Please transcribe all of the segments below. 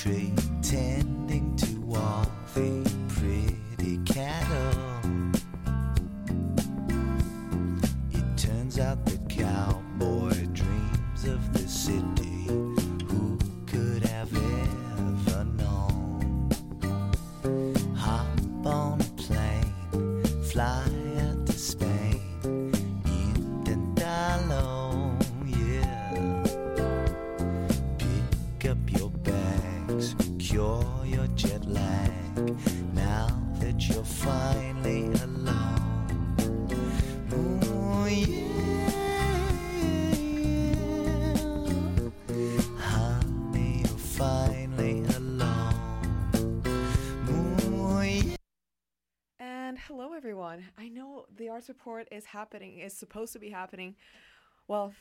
tree, arts report is happening, is supposed to be happening. Well,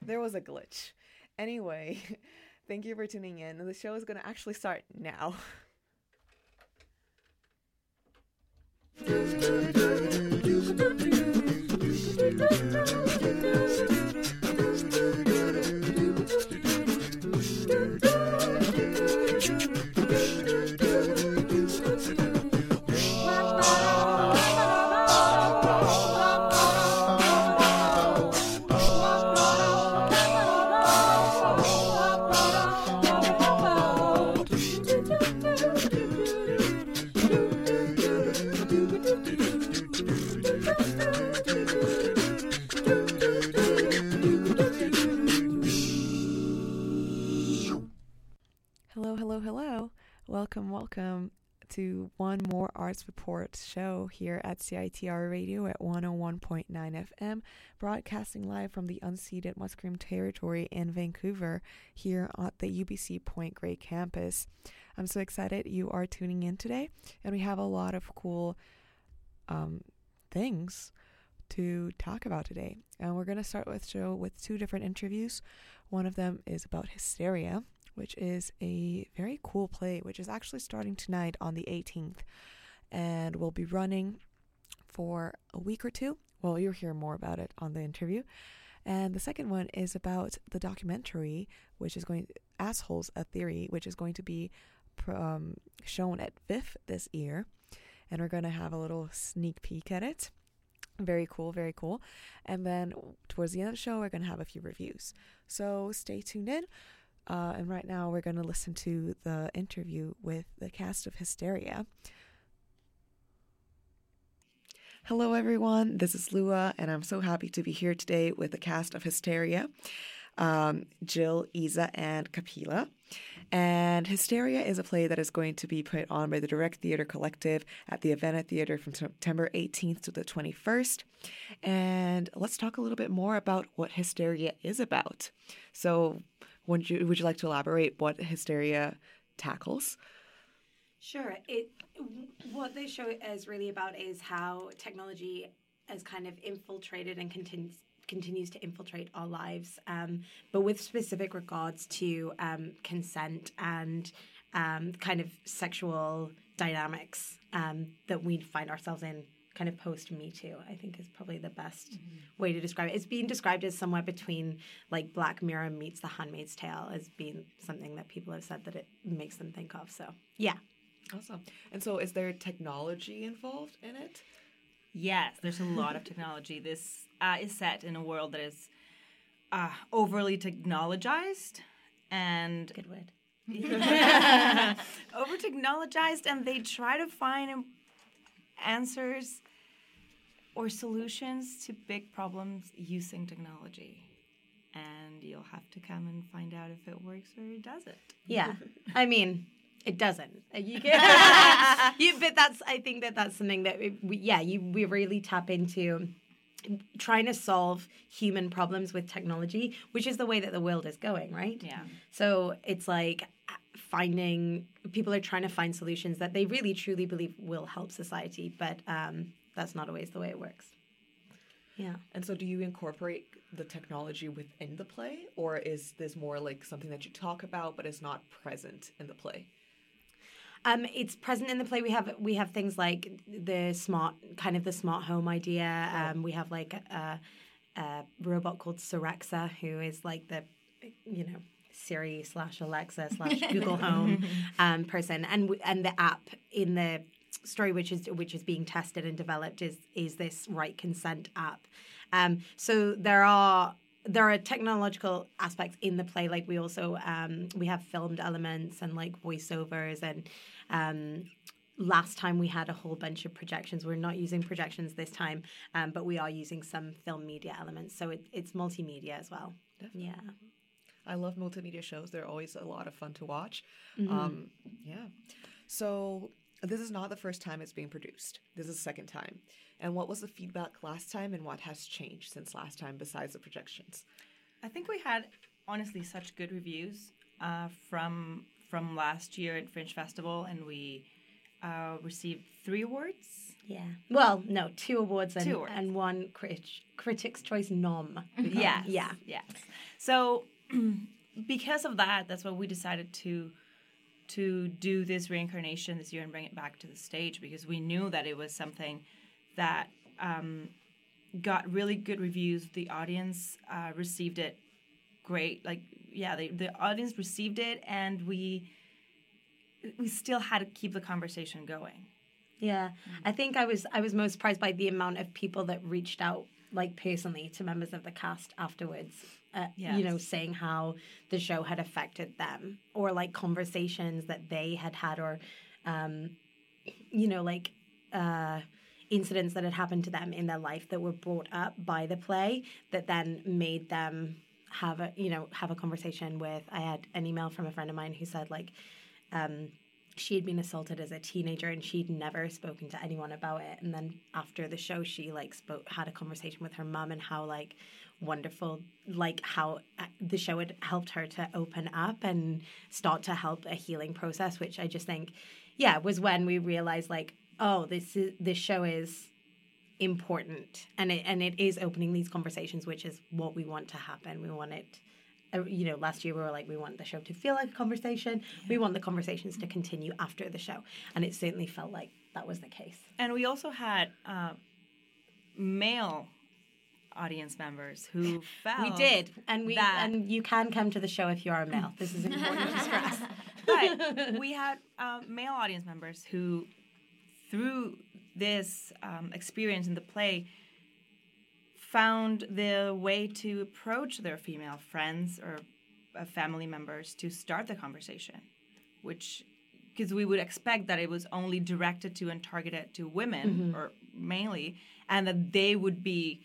there was a glitch. Anyway, thank you for tuning in. The show is going to actually start now. show here at CITR Radio at 101.9 FM, broadcasting live from the unceded Musqueam territory in Vancouver here at the UBC Point Grey campus. I'm so excited you are tuning in today, and we have a lot of cool um, things to talk about today. And we're going to start with show with two different interviews. One of them is about hysteria, which is a very cool play, which is actually starting tonight on the 18th and will be running for a week or two. Well, you'll hear more about it on the interview. And the second one is about the documentary, which is going Assholes a Theory, which is going to be um, shown at VIFF this year. And we're going to have a little sneak peek at it. Very cool, very cool. And then towards the end of the show, we're going to have a few reviews. So stay tuned in. Uh, and right now, we're going to listen to the interview with the cast of Hysteria. Hello, everyone. This is Lua, and I'm so happy to be here today with the cast of Hysteria um, Jill, Isa, and Kapila. And Hysteria is a play that is going to be put on by the Direct Theatre Collective at the Havana Theatre from September 18th to the 21st. And let's talk a little bit more about what Hysteria is about. So, would you, would you like to elaborate what Hysteria tackles? Sure. It what this show is really about is how technology has kind of infiltrated and continues continues to infiltrate our lives, um, but with specific regards to um, consent and um, kind of sexual dynamics um, that we find ourselves in kind of post Me Too, I think is probably the best way to describe it. It's being described as somewhere between like Black Mirror meets The Handmaid's Tale as being something that people have said that it makes them think of. So, yeah. Awesome. And so, is there technology involved in it? Yes, there's a lot of technology. This uh, is set in a world that is uh, overly technologized and Good word. over technologized, and they try to find answers or solutions to big problems using technology. And you'll have to come and find out if it works or it doesn't. Yeah. I mean, it doesn't. Uh, You can, you, but that's. I think that that's something that we, we- yeah, you we really tap into trying to solve human problems with technology, which is the way that the world is going, right? Yeah. So it's like finding people are trying to find solutions that they really truly believe will help society, but um, that's not always the way it works. Yeah. And so, do you incorporate the technology within the play, or is this more like something that you talk about but is not present in the play? Um, it's present in the play. We have we have things like the smart kind of the smart home idea. Um, we have like a, a robot called Sorexa, who is like the you know Siri slash Alexa slash Google Home um, person, and and the app in the story which is which is being tested and developed is is this right consent app. Um, so there are there are technological aspects in the play like we also um, we have filmed elements and like voiceovers and um, last time we had a whole bunch of projections we're not using projections this time um, but we are using some film media elements so it, it's multimedia as well yeah I love multimedia shows. They're always a lot of fun to watch. Mm-hmm. Um, yeah. So this is not the first time it's being produced. This is the second time. And what was the feedback last time, and what has changed since last time besides the projections? I think we had honestly such good reviews uh, from from last year at Fringe Festival, and we uh, received three awards. yeah well no two awards and, Two awards. and one crit- critics choice nom Yes. yeah Yes. So because of that, that's why we decided to to do this reincarnation this year and bring it back to the stage because we knew that it was something that um, got really good reviews. The audience uh, received it great. Like yeah, they, the audience received it, and we we still had to keep the conversation going. Yeah, I think I was I was most surprised by the amount of people that reached out like personally to members of the cast afterwards. Uh, You know, saying how the show had affected them, or like conversations that they had had, or um, you know, like uh, incidents that had happened to them in their life that were brought up by the play that then made them have a you know have a conversation with. I had an email from a friend of mine who said like um, she had been assaulted as a teenager and she'd never spoken to anyone about it and then after the show she like spoke had a conversation with her mum and how like wonderful like how uh, the show had helped her to open up and start to help a healing process which i just think yeah was when we realized like oh this is this show is important. And it and it is opening these conversations which is what we want to happen. We want it uh, you know last year we were like we want the show to feel like a conversation. We want the conversations to continue after the show. And it certainly felt like that was the case. And we also had uh, male audience members who felt we did. And we and you can come to the show if you are a male. This is important to stress. But we had um, male audience members who, through this um, experience in the play, found the way to approach their female friends or uh, family members to start the conversation, which because we would expect that it was only directed to and targeted to women or mainly, and that they would be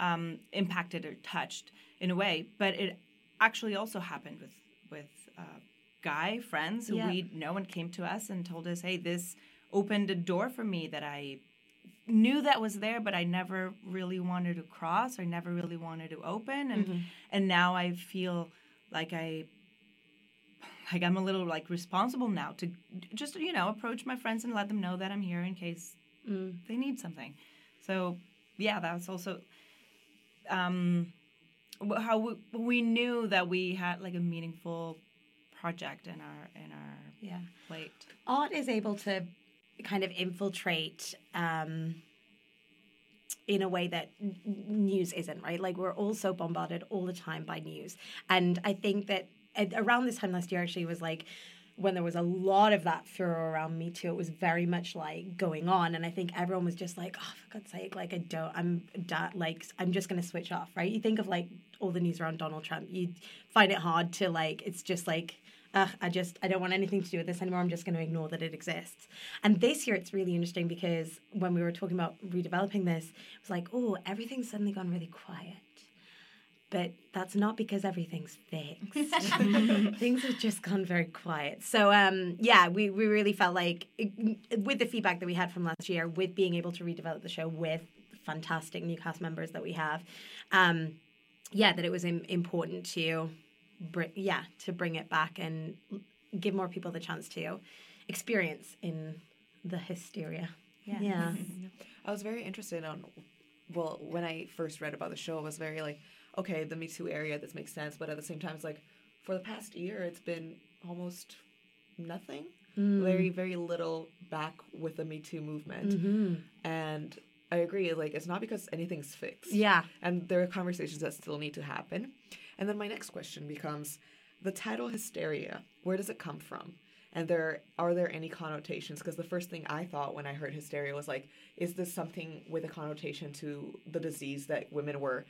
um, impacted or touched in a way. But it actually also happened with with uh, guy friends who Yeah. we know and came to us and told us, "Hey, this opened a door for me that I knew that was there, but I never really wanted to cross or never really wanted to open, and and now I feel like I." Like I'm a little like responsible now to just you know approach my friends and let them know that I'm here in case they need something. So yeah, that was also um, how we, we knew that we had like a meaningful project in our in our yeah plate. art is able to kind of infiltrate um, in a way that news isn't, right? Like we're also bombarded all the time by news. And I think that at, around this time last year actually was like when there was a lot of that furor around Me Too, it was very much like going on. And I think everyone was just like, oh, for God's sake, like I don't, I'm da- like, I'm just going to switch off, right? You think of like all the news around Donald Trump, you find it hard to like, it's just like, Ugh, I just I don't want anything to do with this anymore. I'm just going to ignore that it exists. And this year it's really interesting because when we were talking about redeveloping this, it was like, oh, everything's suddenly gone really quiet. But that's not because everything's fixed. Things have just gone very quiet. So um, yeah, we, we really felt like with the feedback that we had from last year, with being able to redevelop the show with fantastic new cast members that we have, um, yeah, that it was im- important to bring yeah to bring it back and give more people the chance to experience in the hysteria. Yeah. Yeah. I was very interested on, well, when I first read about the show, I was very like, okay, the Me Too area, this makes sense. But at the same time, it's like, for the past year, it's been almost nothing. Mm. Very, very little back with the Me Too movement. Mm-hmm. And I agree, like, it's not because anything's fixed. Yeah. And there are conversations that still need to happen. And then my next question becomes the title hysteria. Where does it come from? And there are there any connotations? Because the first thing I thought when I heard hysteria was like, is this something with a connotation to the disease that women were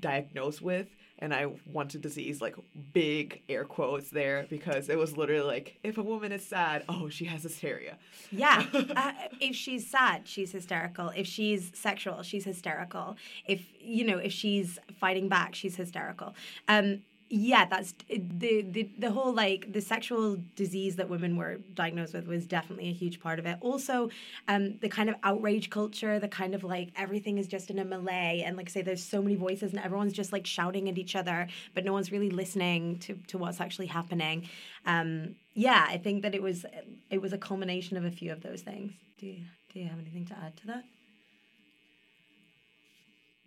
diagnosed with? And I wanted disease like big air quotes there because it was literally like, if a woman is sad, oh, she has hysteria. Yeah. uh, if she's sad, she's hysterical. If she's sexual, she's hysterical. If you know, if she's fighting back, she's hysterical. Um, yeah, that's the, the the whole like the sexual disease that women were diagnosed with was definitely a huge part of it. Also, um, the kind of outrage culture, the kind of like everything is just in a melee, and like say, there's so many voices, and everyone's just like shouting at each other, but no one's really listening to to what's actually happening. Um, yeah, I think that it was it was a culmination of a few of those things. Do you do you have anything to add to that?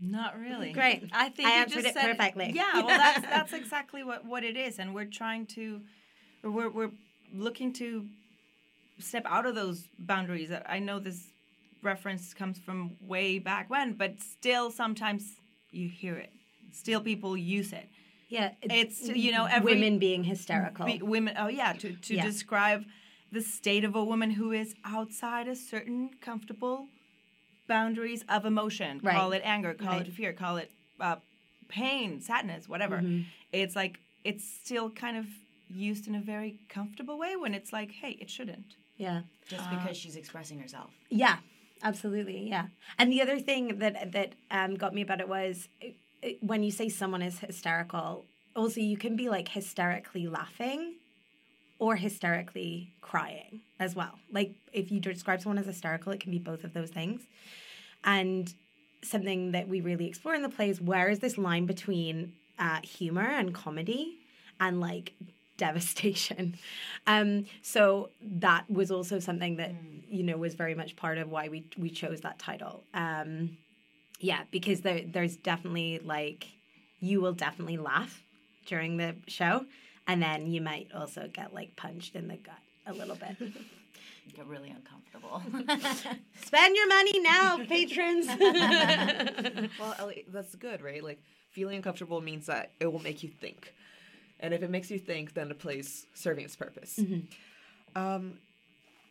Not really. Great. I think I you answered just it said perfectly. Yeah, well, that's that's exactly what what it is, and we're trying to, we're we're looking to step out of those boundaries. I know this reference comes from way back when, but still sometimes you hear it. Still, people use it. Yeah, It's, you know, every- women being hysterical. Be, women. Oh yeah, to to Yeah. describe the state of a woman who is outside a certain comfortable boundaries of emotion. Right. Call it anger. Call Right. it fear. Call it uh, pain, sadness, whatever. Mm-hmm. It's like it's still kind of used in a very comfortable way when it's like, hey, it shouldn't. yeah. just because she's expressing herself. Yeah, absolutely. Yeah. And the other thing that that um, got me about it was uh, uh, when you say someone is hysterical, also you can be like hysterically laughing or hysterically crying as well. Like if you describe someone as hysterical, it can be both of those things. And something that we really explore in the play is where is this line between uh, humor and comedy and like devastation. Um, so that was also something that you know was very much part of why we we chose that title. Um, yeah, because there there's definitely like you will definitely laugh during the show, and then you might also get like punched in the gut a little bit. Get really uncomfortable. Spend your money now, patrons. Well, Ellie, that's good, right? Like feeling uncomfortable means that it will make you think, and if it makes you think, then the play's serving its purpose. Um,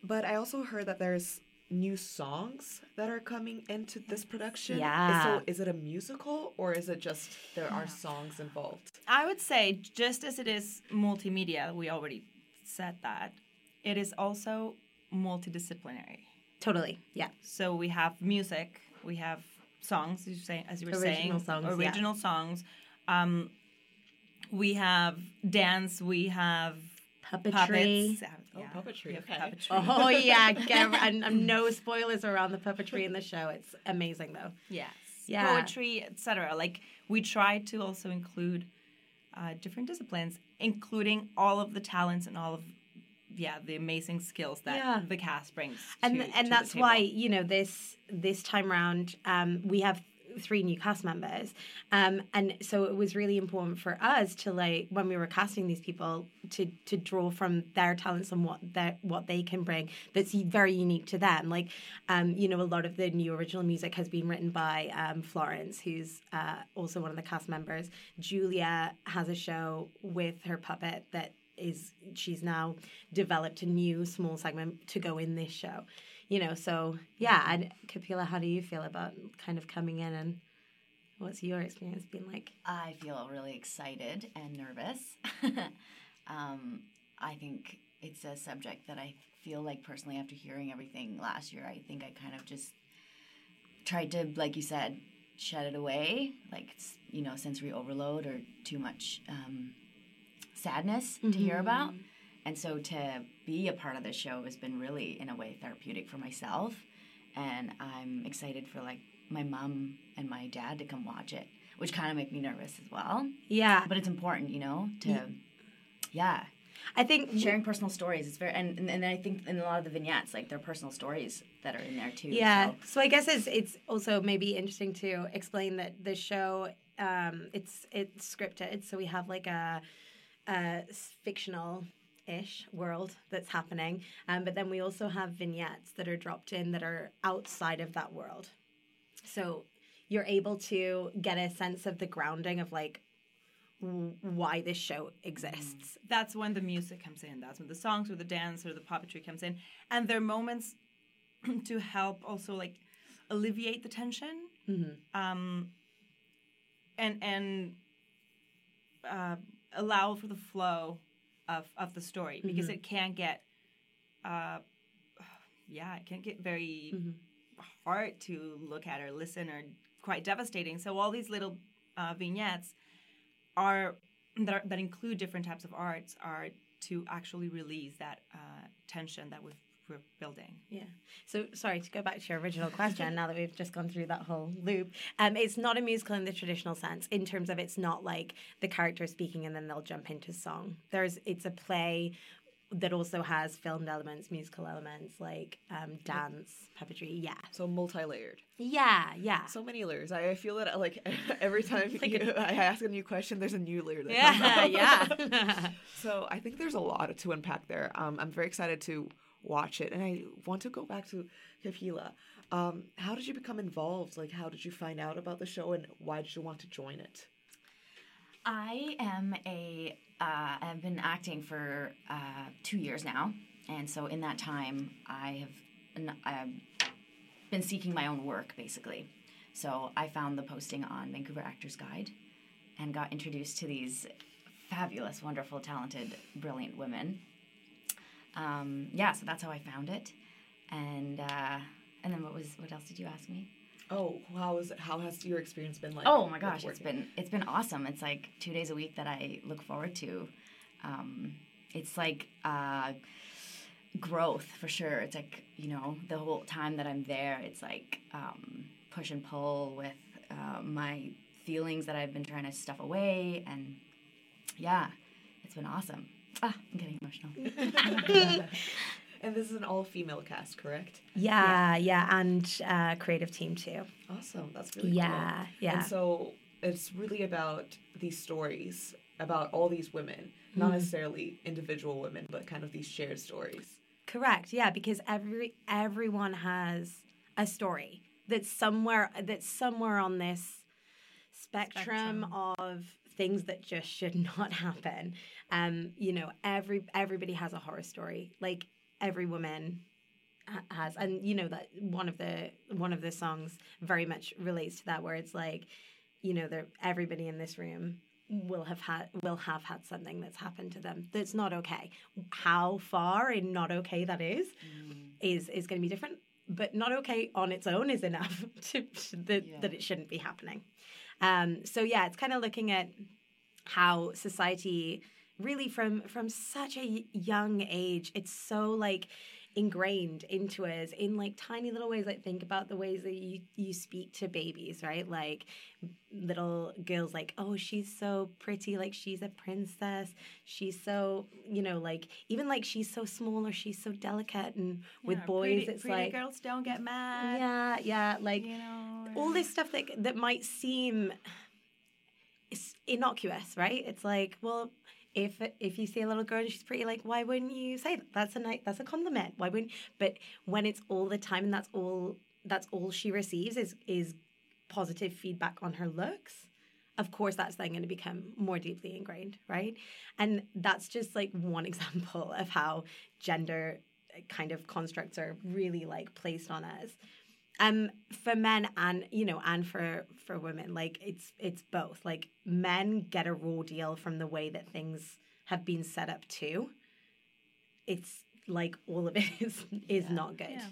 but I also heard that there's new songs that are coming into this production. Yeah. So is it a musical or is it just there are songs involved? I would say, just as it is multimedia, we already said that, it is also multidisciplinary. totally. Yeah. So we have music, we have songs, as you say, as you were saying. Original saying, songs, yeah. original songs. Um, we have dance, we have Puppetry. puppets. Oh, Yeah, puppetry, okay. puppetry. Oh yeah, and, and no spoilers around the puppetry in the show. It's amazing though. Yes. Yeah. Poetry, etc. Like we try to also include uh, different disciplines, including all of the talents and all of yeah the amazing skills that Yeah. the cast brings. and to- and the that's why you know this this time round um, we have three new cast members. Um, and so it was really important for us to like when we were casting these people to to draw from their talents and what their what they can bring that's very unique to them. Like um, you know a lot of the new original music has been written by um, Florence who's uh, also one of the cast members. Julia has a show with her puppet that is she's now developed a new small segment to go in this show you know so yeah and kapila how do you feel about kind of coming in and what's your experience been like I feel really excited and nervous. um, I think it's a subject that I feel like personally, after hearing everything last year, I think I kind of just tried to, like you said, shut it away, like you know, sensory overload or too much um, sadness to hear about. And so to be a part of the show has been really, in a way, therapeutic for myself. And I'm excited for like my mom and my dad to come watch it, which kind of make me nervous as well. yeah But it's important, you know, to yeah, i think sharing personal stories. It's very and and, and I think in a lot of the vignettes, like they're personal stories that are in there too. yeah so. so i guess it's it's also maybe interesting to explain that the show um it's it's scripted so we have like a a fictional ish world that's happening. Um, but then we also have vignettes that are dropped in that are outside of that world. So you're able to get a sense of the grounding of like why this show exists. That's when the music comes in. That's when the songs or the dance or the puppetry comes in, and there are moments to help also like alleviate the tension, um, and and uh, allow for the flow of of the story because it can get, uh, yeah, it can get very hard to look at or listen or quite devastating. So all these little uh, vignettes are that, are that include different types of arts are to actually release that uh, tension that we've, we're building. Yeah. So sorry to go back to your original question. now that we've just gone through that whole loop, um, it's not a musical in the traditional sense. In terms of, it's not like the character speaking and then they'll jump into song. There's, it's a play that also has filmed elements, musical elements like um, dance, puppetry. Yeah. So multi-layered. Yeah. Yeah. So many layers. I feel that like every time like you, a- I ask a new question, there's a new layer. That comes yeah. up. Yeah. So I think there's a lot to unpack there. Um, I'm very excited to watch it, and I want to go back to Kapila. Um, how did you become involved? Like, how did you find out about the show, and why did you want to join it? I am a. Uh, I've been acting for uh, two years now, and so in that time, I have I've been seeking my own work basically. So I found the posting on Vancouver Actors Guide, and got introduced to these fabulous, wonderful, talented, brilliant women. Um, yeah, so that's how I found it, and uh, and then what was what else did you ask me? Oh, how is it, how has your experience been like? Oh my gosh, it's been it's been awesome. It's like two days a week that I look forward to. Um, it's like uh, growth for sure. It's like you know the whole time that I'm there, it's like um, push and pull with uh, my feelings that I've been trying to stuff away, and yeah, it's been awesome. Ah, I'm getting emotional. And this is an all-female cast, correct? yeah. Yeah. And uh, creative team too. Awesome. That's really Yeah, cool. yeah. And so it's really about these stories about all these women, Hmm. not necessarily individual women, but kind of these shared stories. Correct. Yeah, because every everyone has a story that's somewhere that's somewhere on this spectrum, Spectrum. of things that just should not happen. Um, you know, every everybody has a horror story. Like every woman has and you know that one of the one of the songs very much relates to that where it's like you know there everybody in this room will have had will have had something that's happened to them that's not okay how far in not okay that is is is going to be different but not okay on its own is enough to, that, Yeah. that it shouldn't be happening um, so yeah it's kind of looking at how society really from from such a young age it's so like ingrained into us in like tiny little ways like think about the ways that you you speak to babies right like little girls like oh she's so pretty like she's a princess she's so you know like even like she's so small or she's so delicate and with boys pretty, it's pretty like girls don't get mad. yeah yeah like you know, all this stuff that that might seem innocuous, right? It's like, well, if if you see a little girl and she's pretty, like, why wouldn't you say that? That's a nice, that's a compliment. Why wouldn't? But when it's all the time and that's all that's all she receives is is positive feedback on her looks. Of course, that's then going to become more deeply ingrained, right? And that's just like one example of how gender uh, kind of constructs are really like placed on us um for men and you know and for for women like it's it's both. Like men get a raw deal from the way that things have been set up too. It's like all of it is is Yeah. not good. Yeah.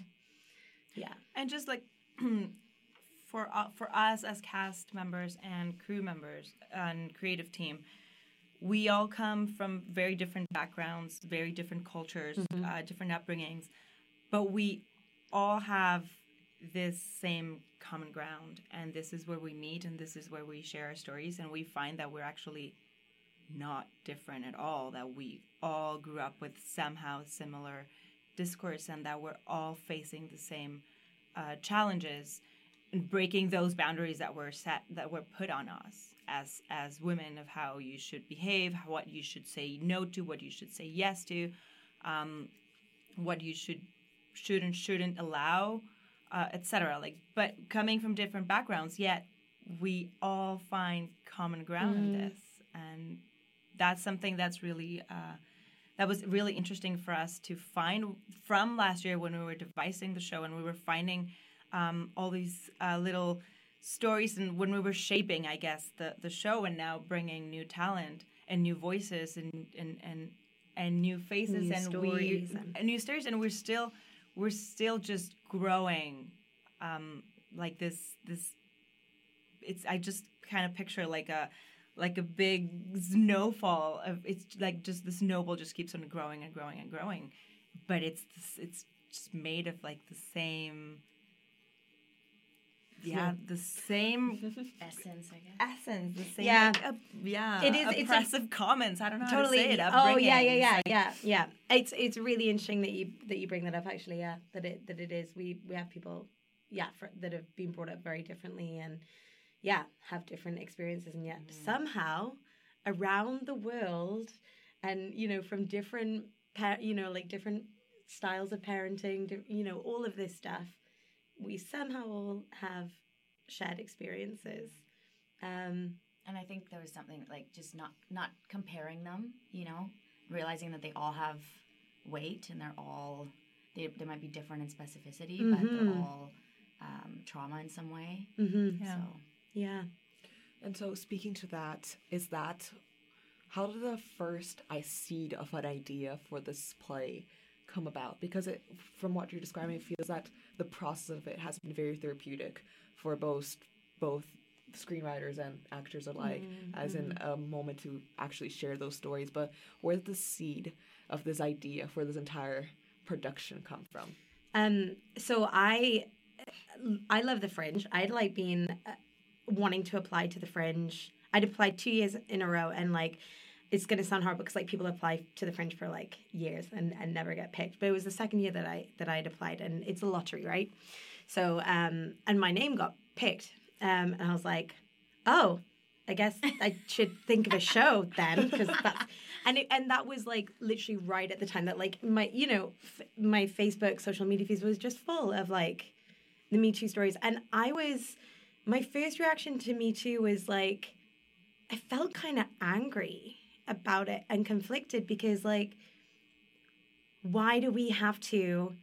yeah. And just like for uh, for us as cast members and crew members and creative team we all come from very different backgrounds very different cultures uh, different upbringings but we all have this same common ground and this is where we meet and this is where we share our stories and we find that we're actually not different at all that we all grew up with somehow similar discourse and that we're all facing the same uh, challenges and breaking those boundaries that were set that were put on us as as women of how you should behave what you should say no to what you should say yes to um, what you should should and shouldn't allow uh, etc like but coming from different backgrounds yet we all find common ground in this. And that's something that's really uh, that was really interesting for us to find from last year when we were devising the show and we were finding um, all these uh, little stories and when we were shaping i guess the, the show and now bringing new talent and new voices and and and, and new faces New and stories we and new stories and we're still we're still just growing um, like this this it's i just kind of picture like a like a big snowfall of it's like just the snowball just keeps on growing and growing and growing. But it's it's just made of like the same yeah the same Essence, I guess. essence the same Yeah. like, up- yeah It is- it's a- oppressive comments i don't know totally. how to say it oh yeah, yeah, yeah, Like, yeah, yeah. It's it's really interesting that you that you bring that up. Actually, yeah, that it that it is. We we have people, yeah, for, that have been brought up very differently and yeah, have different experiences, and yet mm. somehow around the world, and you know from different, pa- you know, like different styles of parenting, you know, all of this stuff, we somehow all have shared experiences. Um, And I think there was something like just not not comparing them, you know, realizing that they all have weight and they're all they, they might be different in specificity, but they're Mhm. all um, trauma in some way. mhm, Yeah. So yeah. And so, speaking to that, is that how did the first I seed of an idea for this play come about? Because it, from what you're describing, it feels that the process of it has been very therapeutic for both both screenwriters and actors alike, as in a moment to actually share those stories. But where did the seed of this idea for this entire production come from? Um, so I, I love the Fringe. I'd like been uh, wanting to apply to the Fringe. I'd applied two years in a row, and like, it's gonna sound hard because like people apply to the Fringe for like years and, and never get picked. But it was the second year that I that I'd applied, and it's a lottery, right? So um, and my name got picked, um, and I was like, oh, I guess I should think of a show then because that's and it, and that was like literally right at the time that like my you know f- my Facebook social media feed was just full of like the Me Too stories and I was my first reaction to Me Too was like I felt kind of angry about it and conflicted because like why do we have to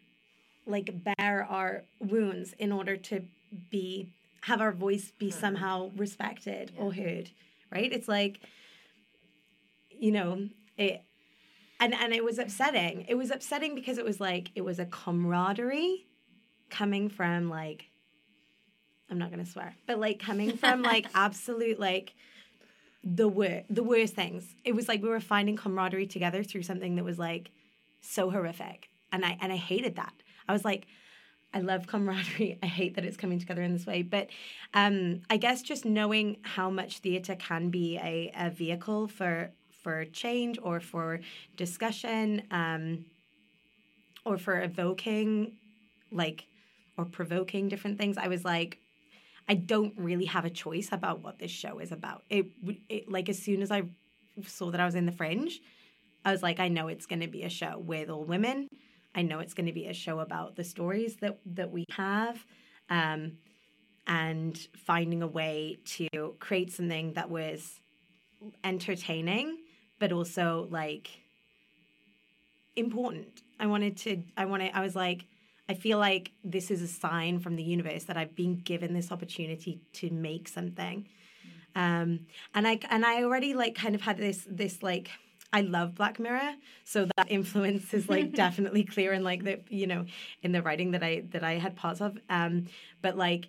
like bear our wounds in order to be have our voice be somehow respected or heard right? It's like you know it and and it was upsetting. It was upsetting because it was like it was a camaraderie coming from like i'm not gonna swear but like coming from like absolute like the worst the worst things it was like we were finding camaraderie together through something that was like so horrific and i and i hated that i was like I love camaraderie. I hate that it's coming together in this way. But um, I guess just knowing how much theatre can be a, a vehicle for for change or for discussion um, or for evoking like or provoking different things, I was like, I don't really have a choice about what this show is about. It, it like as soon as I saw that I was in the fringe, I was like, I know it's going to be a show with all women. I know it's going to be a show about the stories that that we have, um, and finding a way to create something that was entertaining, but also like important. I wanted to. I wanted. I was like. I feel like this is a sign from the universe that I've been given this opportunity to make something. Um, and I and I already like kind of had this this like I love Black Mirror, so that influence is like definitely clear in like the you know in the writing that I that I had parts of. Um, but like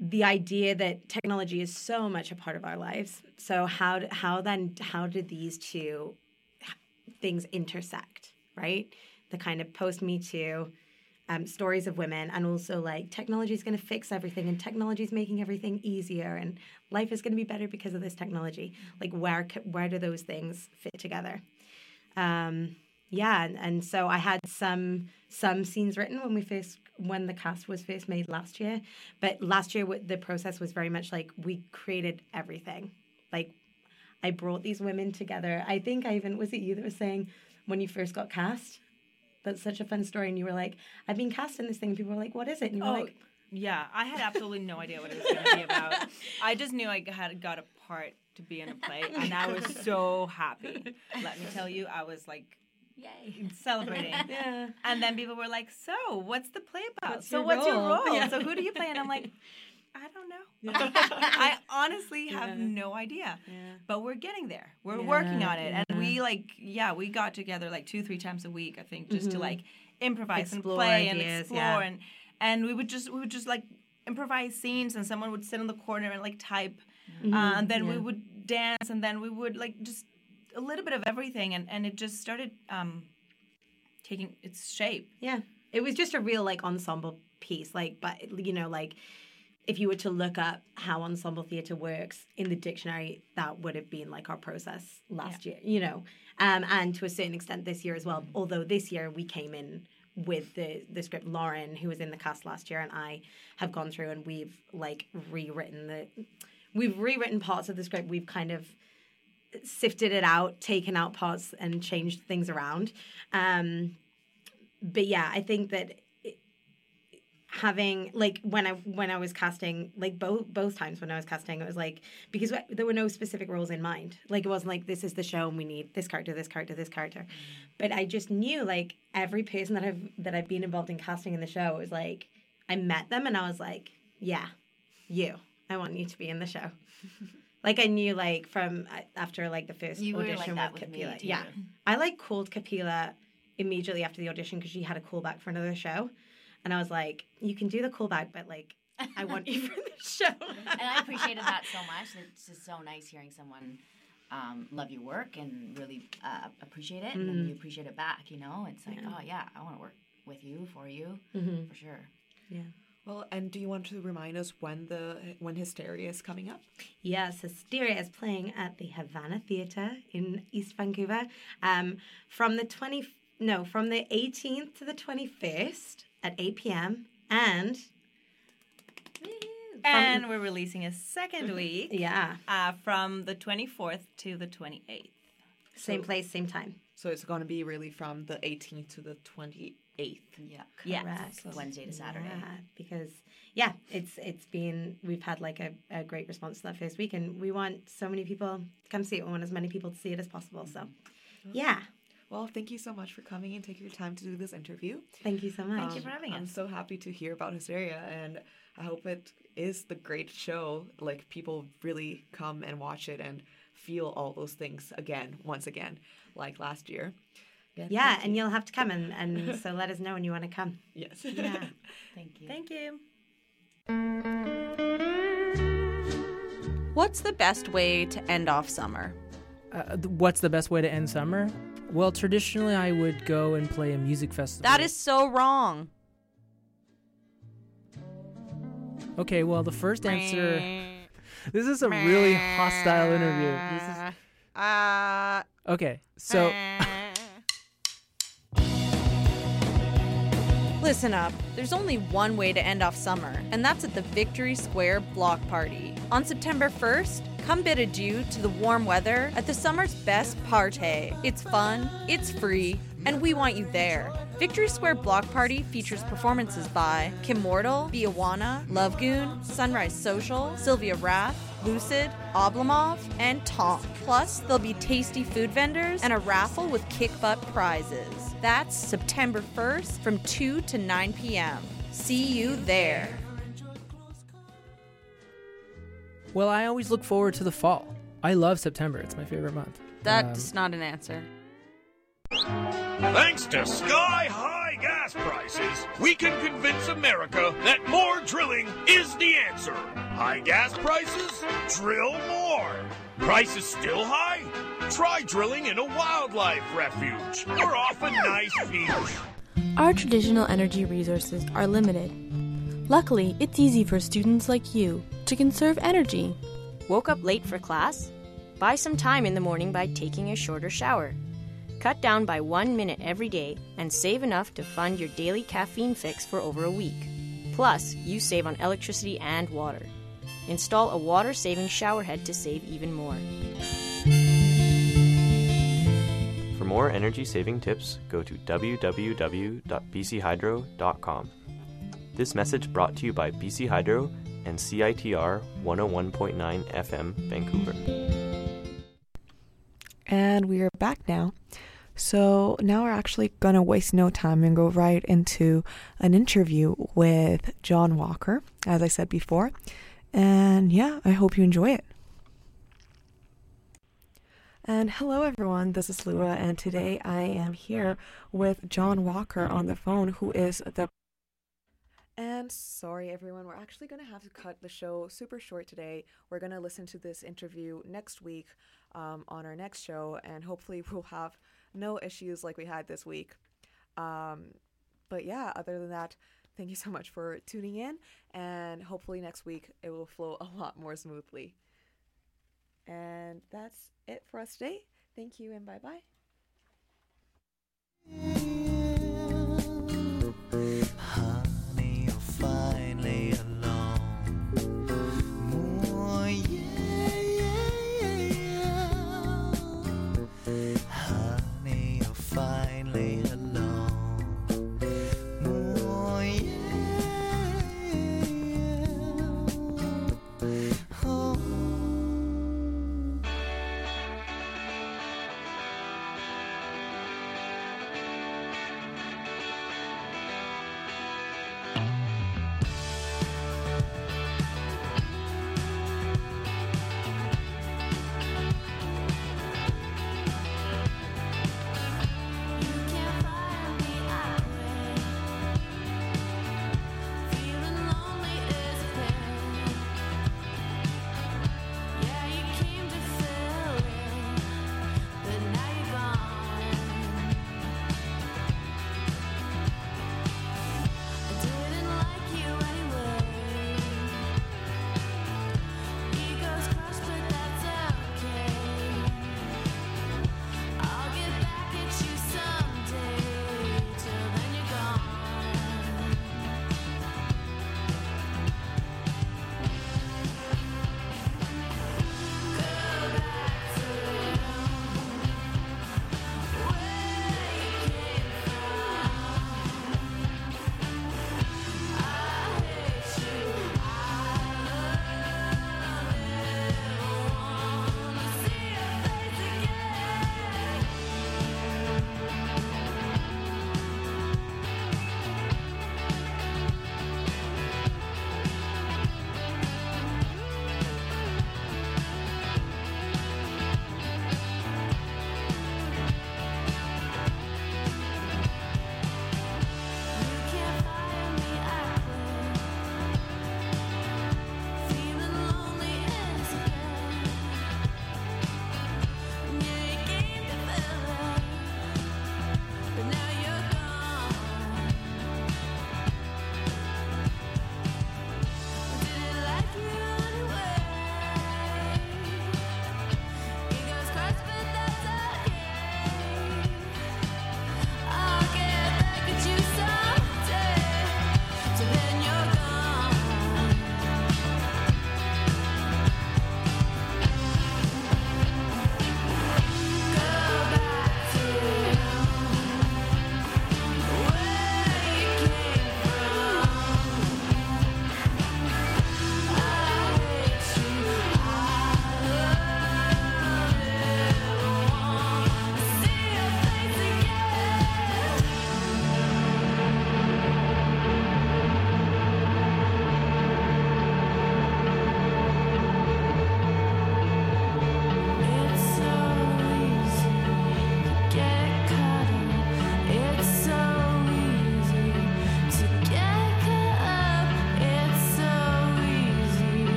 the idea that technology is so much a part of our lives. So how how then how did these two things intersect? Right, the kind of post Me Too. Um, stories of women and also like technology is going to fix everything and technology is making everything easier and life is going to be better because of this technology. Like where where do those things fit together? Um yeah and, and so i had some some scenes written when we first when the cast was first made last year but last year the process was very much like we created everything. Like i brought these women together. I think i even was it you that was saying when you first got cast that's such a fun story and you were like i've been cast in this thing and people were like what is it and you were Oh, like yeah. I had absolutely no idea what it was going to be about. I just knew I had got a part to be in a play, and I was so happy. Let me tell you, I was like Yay. celebrating. Yeah. And then people were like, "So, what's the play about? What's so, your what's your role?" role? Yeah. So, who do you play?" And I'm like, "I don't know. Yeah. I honestly have Yeah. no idea." Yeah. But we're getting there. We're working on it, and we like, yeah, we got together like two, three times a week. I think just to Mhm. like improvise Explore and play and explore, and and we would just we would just like improvise scenes, and someone would sit in the corner and like type, Mm-hmm. uh, and then we would dance, and then we would like just a little bit of everything, and and it just started um taking its shape. Yeah. It was just a real like ensemble piece. Like, but you know, like if you were to look up how ensemble theatre works in the dictionary, that would have been like our process last year, you know. Um, and to a certain extent this year as well. Although this year we came in with the the script. Lauren, who was in the cast last year, and I have gone through and we've like rewritten the we've rewritten parts of the script. We've kind of sifted it out, taken out parts, and changed things around. Um, but yeah, I think that having like when I when I was casting, like both both times when I was casting, it was like because there were no specific roles in mind. Like it wasn't like this is the show and we need this character, this character, this character. But I just knew like every person that I've that I've been involved in casting in the show was like I met them and I was like, yeah, you, I want you to be in the show. Like I knew, like from uh, after like the first You were like audition that with with me, Yeah, I like called Kapila immediately after the audition because she had a callback for another show, and I was like, "You can do the cool callback, but like, I want you for the show." and I appreciated that so much. It's just so nice hearing someone um, love your work and really uh, appreciate it, and then you appreciate it back. You know, it's like, Yeah. oh yeah, I want to work with you for you Mhm. for sure. Yeah. Well, and do you want to remind us when the when Hysteria is coming up? Yes, Hysteria is playing at the Havana Theatre in East Vancouver um, from the 20 no from the 18th to the 21st at 8 p.m. and And we're releasing a second week yeah, uh, from the 24th to the 28th. same place, same time. So it's going to be really from the 18th to the 28th. Yeah, Yes. Correct. Wednesday to Saturday. Yeah, because yeah, it's it's been we've had like a, a great response to that first week, and we want so many people to come see it. We want as many people to see it as possible. So, yeah, Well, thank you so much for coming and taking your time to do this interview. thank you so much. Thank you for having I'm us. so happy to hear about Hysteria, and I hope it is the great show. Like people really come and watch it and feel all those things again, once again, like last year. Yeah, and you'll have to come and, and so let us know when you want to come. Yes. Yeah. Thank you. Thank you. What's the best way to end off summer? Uh, th- what's the best way to end summer? Well, traditionally, I would go and play a music festival. That is so wrong. okay. Well, the first answer. This is a really hostile interview. This is Uh, okay. So Listen up. There's only one way to end off summer, and that's at the Victory Square Block Party. On September 1st, come bid adieu to the warm weather at the summer's best party. It's fun, it's free, and we want you there. Victory Square Block Party features performances by Kimmortal, Biawana, Lovegoon, Sunrise Social, Sylvia Rath, Lucid, Oblomov, and Tom. Plus, there'll be tasty food vendors and a raffle with kick butt prizes. That's September 1st from 2 to 9 p.m. See you there. Well, I always look forward to the fall. I love September. It's my favorite month. That's Um, not an answer. Thanks to sky high gas prices, we can convince America that more drilling is the answer. High gas prices? Drill more. Prices still high? Try drilling in a wildlife refuge or off a nice beach. Our traditional energy resources are limited. Luckily, it's easy for students like you to conserve energy. Woke up late for class? Buy some time in the morning by taking a shorter shower. Cut down by one minute every day and save enough to fund your daily caffeine fix for over a week. Plus, you save on electricity and water. Install a water saving shower head to save even more. For more energy saving tips, go to www.bchydro.com. This message brought to you by BC Hydro and CITR 101.9 FM Vancouver. And we are back now. So now we're actually going to waste no time and go right into an interview with John Walker, as I said before. And yeah, I hope you enjoy it. And hello, everyone. This is Lua, and today I am here with John Walker on the phone, who is the. And sorry, everyone, we're actually going to have to cut the show super short today. We're going to listen to this interview next week um, on our next show, and hopefully, we'll have no issues like we had this week. Um, but yeah, other than that, thank you so much for tuning in, and hopefully, next week it will flow a lot more smoothly. And that's it for us today. Thank you, and bye bye.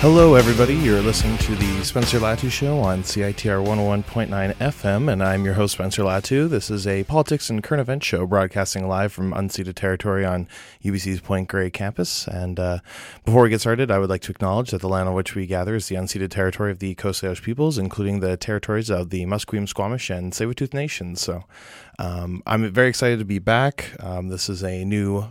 Hello, everybody. You're listening to the Spencer Latu Show on CITR 101.9 FM, and I'm your host, Spencer Latu. This is a politics and current event show broadcasting live from unceded territory on UBC's Point Grey campus. And uh, before we get started, I would like to acknowledge that the land on which we gather is the unceded territory of the Coast Salish peoples, including the territories of the Musqueam, Squamish, and Tsleil-Waututh nations. So um, I'm very excited to be back. Um, this is a new